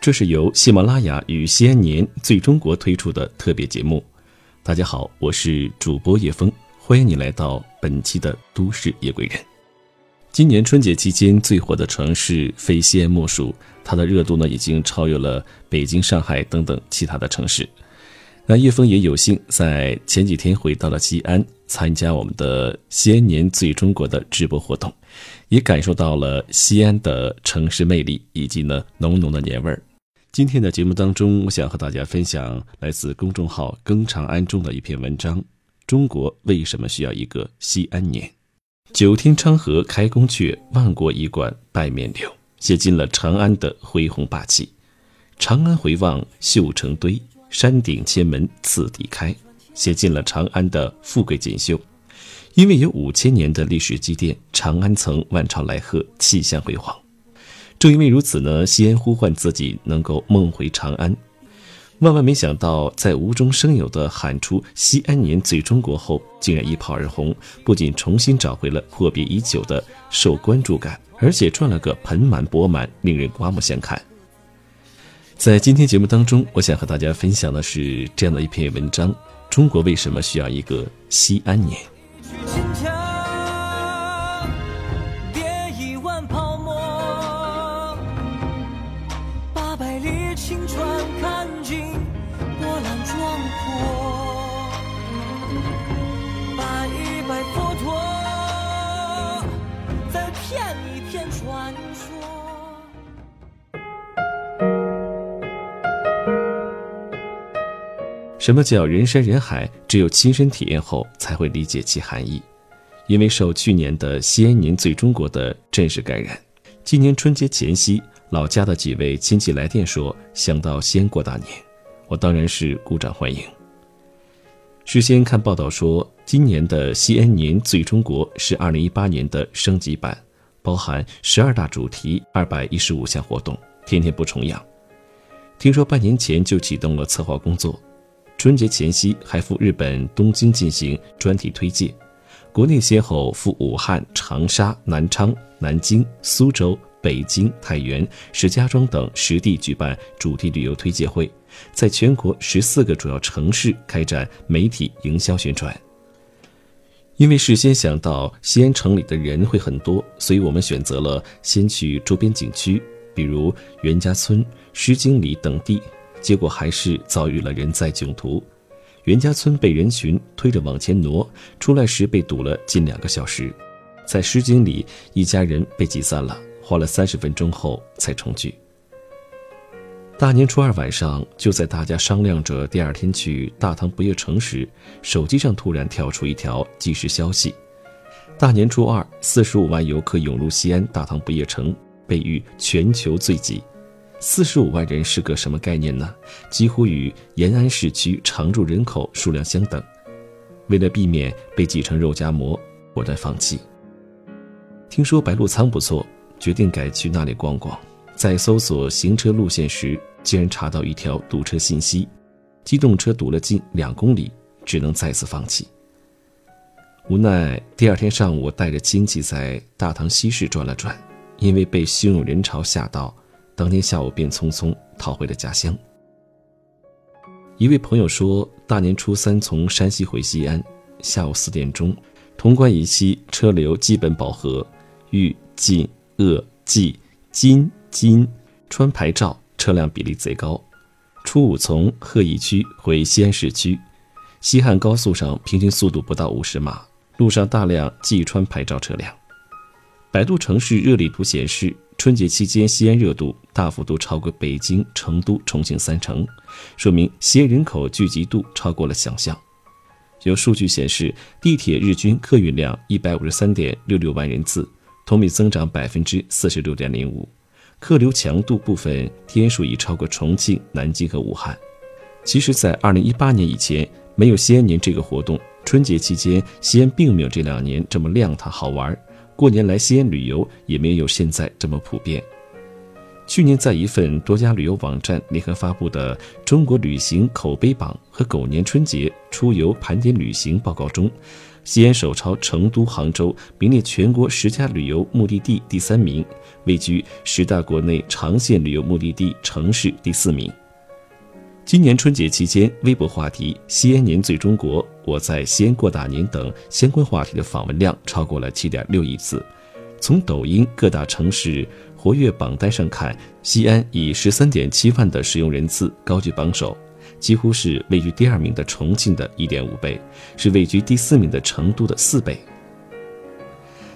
这是由喜马拉雅与西安年最中国推出的特别节目。大家好，我是主播叶峰，欢迎你来到本期的都市夜归人。今年春节期间最火的城市非西安莫属，它的热度呢已经超越了北京、上海等等其他的城市。那叶峰也有幸在前几天回到了西安，参加我们的西安年最中国的直播活动，也感受到了西安的城市魅力以及呢浓浓的年味儿。今天的节目当中，我想和大家分享来自公众号“更长安”中的一篇文章：中国为什么需要一个西安年？九天昌河开宫阙，万国衣冠拜冕旒，写尽了长安的恢宏霸气。长安回望绣成堆，山顶千门次第开，写尽了长安的富贵锦绣。因为有五千年的历史积淀，长安曾万朝来贺，气象辉煌。正因为如此呢，西安呼唤自己能够梦回长安。万万没想到，在无中生有的喊出“西安年最中国”后，竟然一炮而红，不仅重新找回了阔别已久的受关注感，而且赚了个盆满钵满，令人刮目相看。在今天节目当中，我想和大家分享的是这样的一篇文章：中国为什么需要一个西安年？什么叫人山人海？只有亲身体验后才会理解其含义。因为受去年的西安年最中国的真实感染，今年春节前夕，老家的几位亲戚来电说想到西安过大年，我当然是鼓掌欢迎。事先看报道说，今年的西安年最中国是二零一八年的升级版，包含十二大主题、二百一十五项活动，天天不重样。听说半年前就启动了策划工作。春节前夕还赴日本东京进行专题推介，国内先后赴武汉、长沙、南昌、南京、苏州、北京、太原、石家庄等实地举办主题旅游推介会，在全国十四个主要城市开展媒体营销宣传。因为事先想到西安城里的人会很多，所以我们选择了先去周边景区，比如袁家村、诗经里等地。结果还是遭遇了人在囧途，袁家村被人群推着往前挪，出来时被堵了近两个小时，在诗经里一家人被挤散了，花了三十分钟后才重聚。大年初二晚上，就在大家商量着第二天去大唐不夜城时，手机上突然跳出一条即时消息：大年初二，四十五万游客涌入西安大唐不夜城，被誉全球最挤。四十五万人是个什么概念呢？几乎与延安市区常住人口数量相等。为了避免被挤成肉夹馍，果断放弃。听说白鹿仓不错，决定改去那里逛逛。在搜索行车路线时，竟然查到一条堵车信息：机动车堵了近两公里，只能再次放弃。无奈第二天上午，带着亲戚在大唐西市转了转，因为被汹涌人潮吓到。当天下午便匆匆逃回了家乡。一位朋友说，大年初三从山西回西安，下午四点钟，潼关以西车流基本饱和，豫晋鄂冀津津川牌照车辆比例贼高。初五从鹤邑区回西安市区，西汉高速上平均速度不到五十码，路上大量冀川牌照车辆。百度城市热力图显示。春节期间，西安热度大幅度超过北京、成都、重庆三成，说明西安人口聚集度超过了想象。有数据显示，地铁日均客运量一百五十三点六六万人次，同比增长百分之四十六点零五，客流强度部分天数已超过重庆、南京和武汉。其实，在二零一八年以前，没有西安年这个活动，春节期间西安并没有这两年这么亮堂好玩。过年来西安旅游也没有现在这么普遍。去年，在一份多家旅游网站联合发布的《中国旅行口碑榜》和狗年春节出游盘点旅行报告中，西安首超成都、杭州，名列全国十佳旅游目的地第三名，位居十大国内长线旅游目的地城市第四名。今年春节期间，微博话题“西安年最中国”“我在西安过大年”等相关话题的访问量超过了七点六亿次。从抖音各大城市活跃榜单上看，西安以十三点七万的使用人次高居榜首，几乎是位居第二名的重庆的一点五倍，是位居第四名的成都的四倍。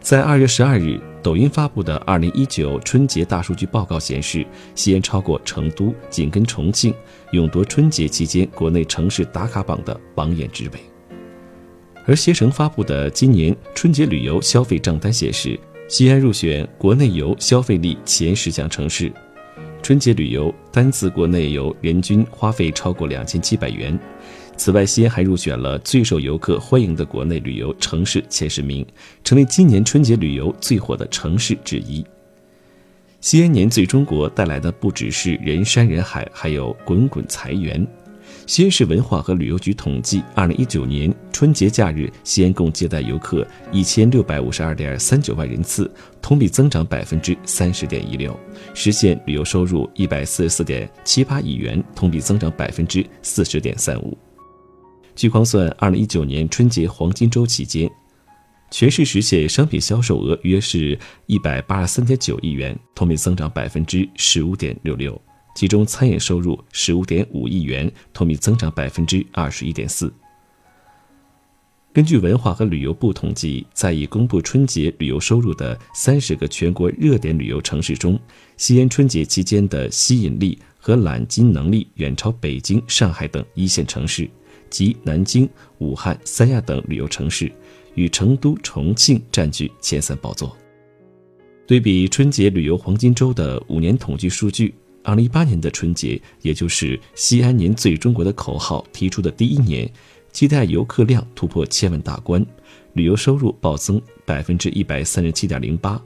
在二月十二日，抖音发布的二零一九春节大数据报告显示，西安超过成都，紧跟重庆，勇夺春节期间国内城市打卡榜的榜眼之位。而携程发布的今年春节旅游消费账单显示，西安入选国内游消费力前十强城市，春节旅游单次国内游人均花费超过两千七百元。此外，西安还入选了最受游客欢迎的国内旅游城市前十名，成为今年春节旅游最火的城市之一。西安年最中国带来的不只是人山人海，还有滚滚财源。西安市文化和旅游局统计，二零一九年春节假日，西安共接待游客一千六百五十二点三九万人次，同比增长百分之三十点一六，实现旅游收入一百四十四点七八亿元，同比增长百分之四十点三五。据框算，二零一九年春节黄金周期间，全市实现商品销售额约是一百八十三点九亿元，同比增长百分之十五点六六。其中，餐饮收入十五点五亿元，同比增长百分之二十一点四。根据文化和旅游部统计，在已公布春节旅游收入的三十个全国热点旅游城市中，西安春节期间的吸引力和揽金能力远超北京、上海等一线城市。及南京、武汉、三亚等旅游城市，与成都、重庆占据前三宝座。对比春节旅游黄金周的五年统计数据，二零一八年的春节，也就是“西安年最中国”的口号提出的第一年，接待游客量突破千万大关，旅游收入暴增百分之一百三十七点零八。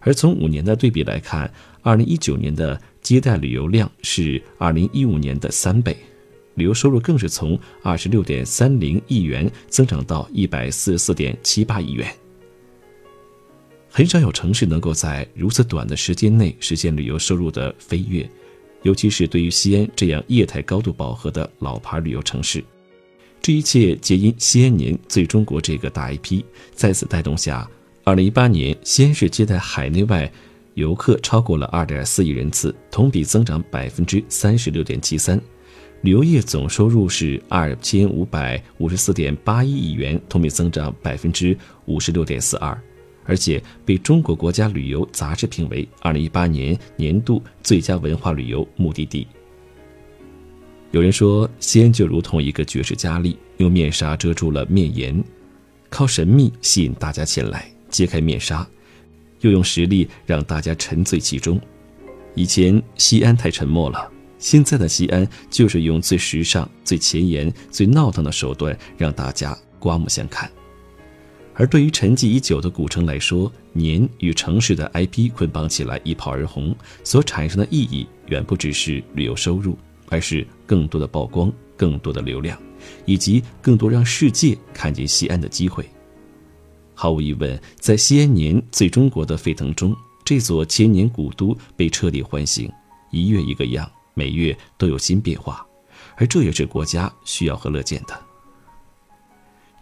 而从五年的对比来看，二零一九年的接待旅游量是二零一五年的三倍。旅游收入更是从二十六点三零亿元增长到一百四十四点七八亿元。很少有城市能够在如此短的时间内实现旅游收入的飞跃，尤其是对于西安这样业态高度饱和的老牌旅游城市。这一切皆因西安年最中国这个大 IP 在此带动下，二零一八年西安市接待海内外游客超过了二点四亿人次，同比增长百分之三十六点七三。旅游业总收入是二千五百五十四点八一亿元，同比增长百分之五十六点四二，而且被中国国家旅游杂志评为二零一八年年度最佳文化旅游目的地。有人说，西安就如同一个绝世佳丽，用面纱遮住了面颜，靠神秘吸引大家前来，揭开面纱，又用实力让大家沉醉其中。以前西安太沉默了。现在的西安就是用最时尚、最前沿、最闹腾的手段让大家刮目相看。而对于沉寂已久的古城来说，年与城市的 IP 捆绑起来一炮而红，所产生的意义远不只是旅游收入，而是更多的曝光、更多的流量，以及更多让世界看见西安的机会。毫无疑问，在西安年最中国的沸腾中，这座千年古都被彻底唤醒，一月一个样。每月都有新变化，而这也是国家需要和乐见的。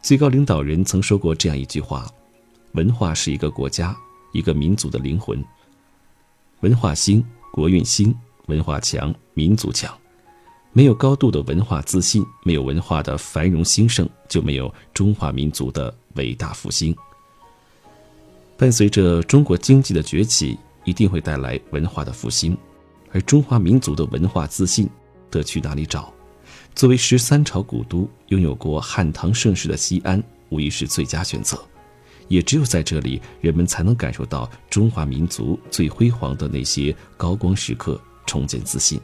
最高领导人曾说过这样一句话：“文化是一个国家、一个民族的灵魂。文化兴，国运兴；文化强，民族强。没有高度的文化自信，没有文化的繁荣兴盛，就没有中华民族的伟大复兴。伴随着中国经济的崛起，一定会带来文化的复兴。”而中华民族的文化自信得去哪里找？作为十三朝古都，拥有过汉唐盛世的西安，无疑是最佳选择。也只有在这里，人们才能感受到中华民族最辉煌的那些高光时刻，重建自信。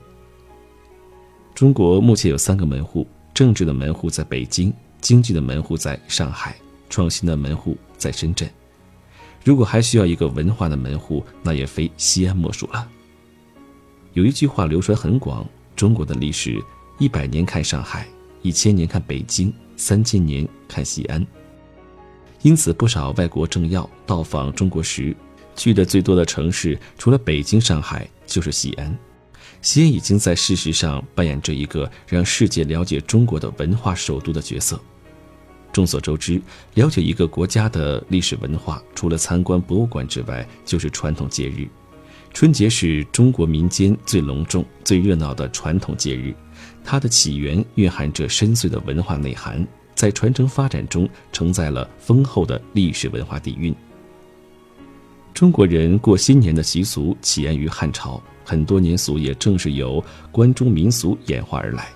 中国目前有三个门户：政治的门户在北京，经济的门户在上海，创新的门户在深圳。如果还需要一个文化的门户，那也非西安莫属了。有一句话流传很广：中国的历史，一百年看上海，一千年看北京，三千年看西安。因此，不少外国政要到访中国时，去的最多的城市，除了北京、上海，就是西安。西安已经在事实上扮演着一个让世界了解中国的文化首都的角色。众所周知，了解一个国家的历史文化，除了参观博物馆之外，就是传统节日。春节是中国民间最隆重、最热闹的传统节日，它的起源蕴含着深邃的文化内涵，在传承发展中承载了丰厚的历史文化底蕴。中国人过新年的习俗起源于汉朝，很多年俗也正是由关中民俗演化而来。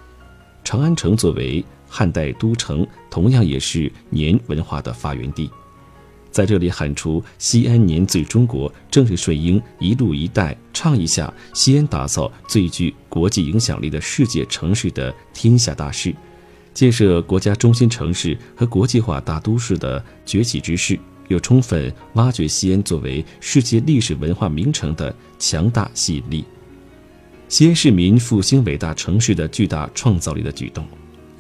长安城作为汉代都城，同样也是年文化的发源地。在这里喊出“西安年最中国”，正是顺应“一路一带”唱一下西安打造最具国际影响力的世界城市的天下大事，建设国家中心城市和国际化大都市的崛起之势，又充分挖掘西安作为世界历史文化名城的强大吸引力，西安市民复兴伟大城市的巨大创造力的举动。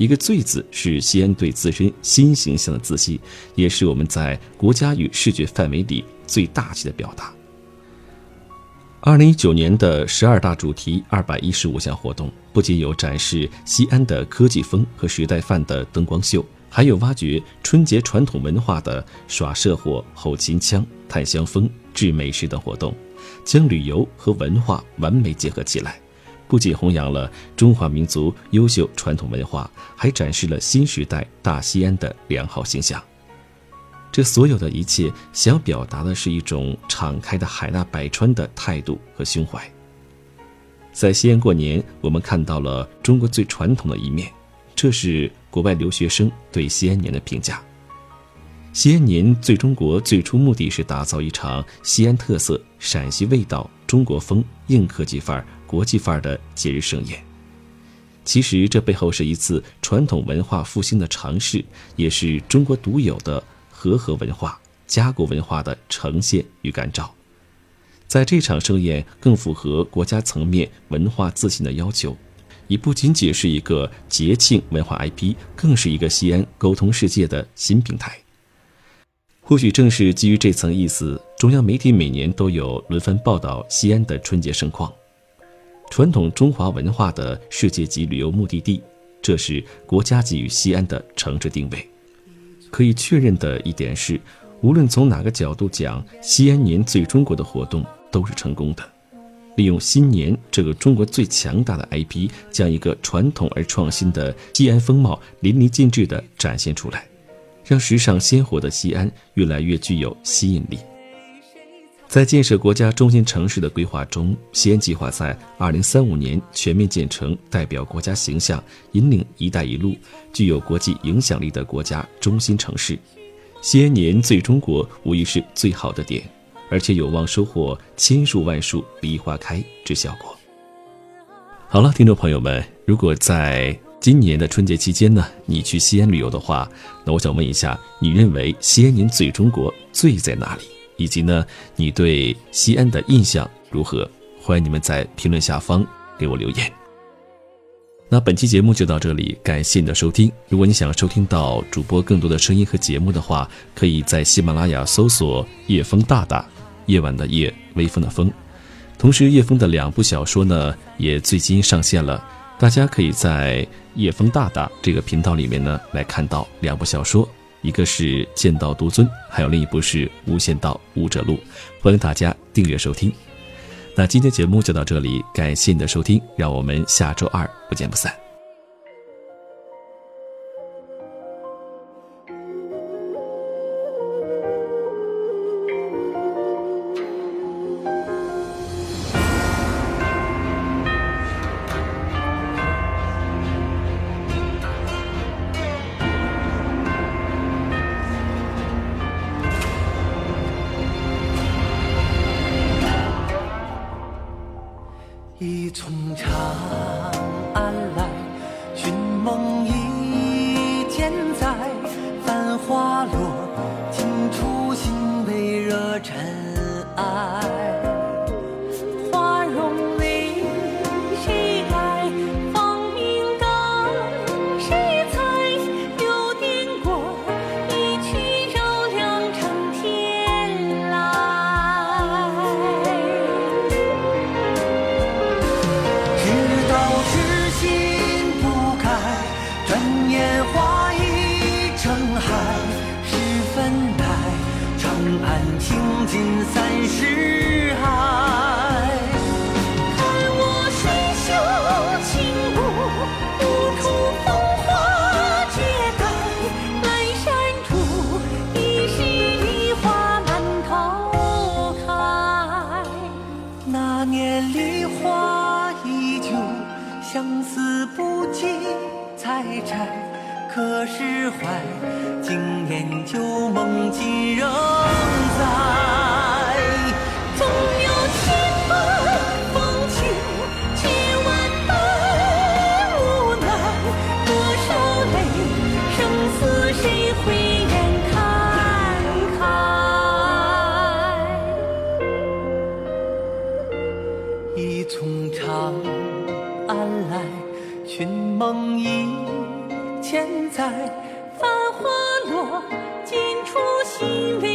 一个“最”字是西安对自身新形象的自信，也是我们在国家与视觉范围里最大气的表达。二零一九年的十二大主题二百一十五项活动，不仅有展示西安的科技风和时代范的灯光秀，还有挖掘春节传统文化的耍社火、吼秦腔、探香风、制美食等活动，将旅游和文化完美结合起来。不仅弘扬了中华民族优秀传统文化，还展示了新时代大西安的良好形象。这所有的一切，想表达的是一种敞开的海纳百川的态度和胸怀。在西安过年，我们看到了中国最传统的一面，这是国外留学生对西安年的评价。西安年最中国最初目的是打造一场西安特色、陕西味道、中国风、硬科技范儿。国际范儿的节日盛宴，其实这背后是一次传统文化复兴的尝试，也是中国独有的和合文化、家国文化的呈现与感召。在这场盛宴更符合国家层面文化自信的要求，已不仅仅是一个节庆文化 IP，更是一个西安沟通世界的新平台。或许正是基于这层意思，中央媒体每年都有轮番报道西安的春节盛况。传统中华文化的世界级旅游目的地，这是国家给予西安的城市定位。可以确认的一点是，无论从哪个角度讲，西安年最中国的活动都是成功的。利用新年这个中国最强大的 IP，将一个传统而创新的西安风貌淋漓尽致地展现出来，让时尚鲜活的西安越来越具有吸引力。在建设国家中心城市的规划中，西安计划在2035年全面建成代表国家形象、引领“一带一路”、具有国际影响力的国家中心城市。西安年最中国无疑是最好的点，而且有望收获千树万树梨花开之效果。好了，听众朋友们，如果在今年的春节期间呢，你去西安旅游的话，那我想问一下，你认为西安年最中国最在哪里？以及呢，你对西安的印象如何？欢迎你们在评论下方给我留言。那本期节目就到这里，感谢你的收听。如果你想收听到主播更多的声音和节目的话，可以在喜马拉雅搜索“夜风大大”，夜晚的夜，微风的风。同时，叶枫的两部小说呢，也最近上线了，大家可以在“叶枫大大”这个频道里面呢，来看到两部小说。一个是剑道独尊，还有另一部是无限道武者录，欢迎大家订阅收听。那今天节目就到这里，感谢你的收听，让我们下周二不见不散。已从长安来，寻梦已。倾尽三世爱。看我水袖轻舞，舞出风华绝代。来山处，已是梨花满头开。那年梨花依旧，相思不及采摘。可释怀，经年旧梦今仍在。千载。繁花落，尽处心未。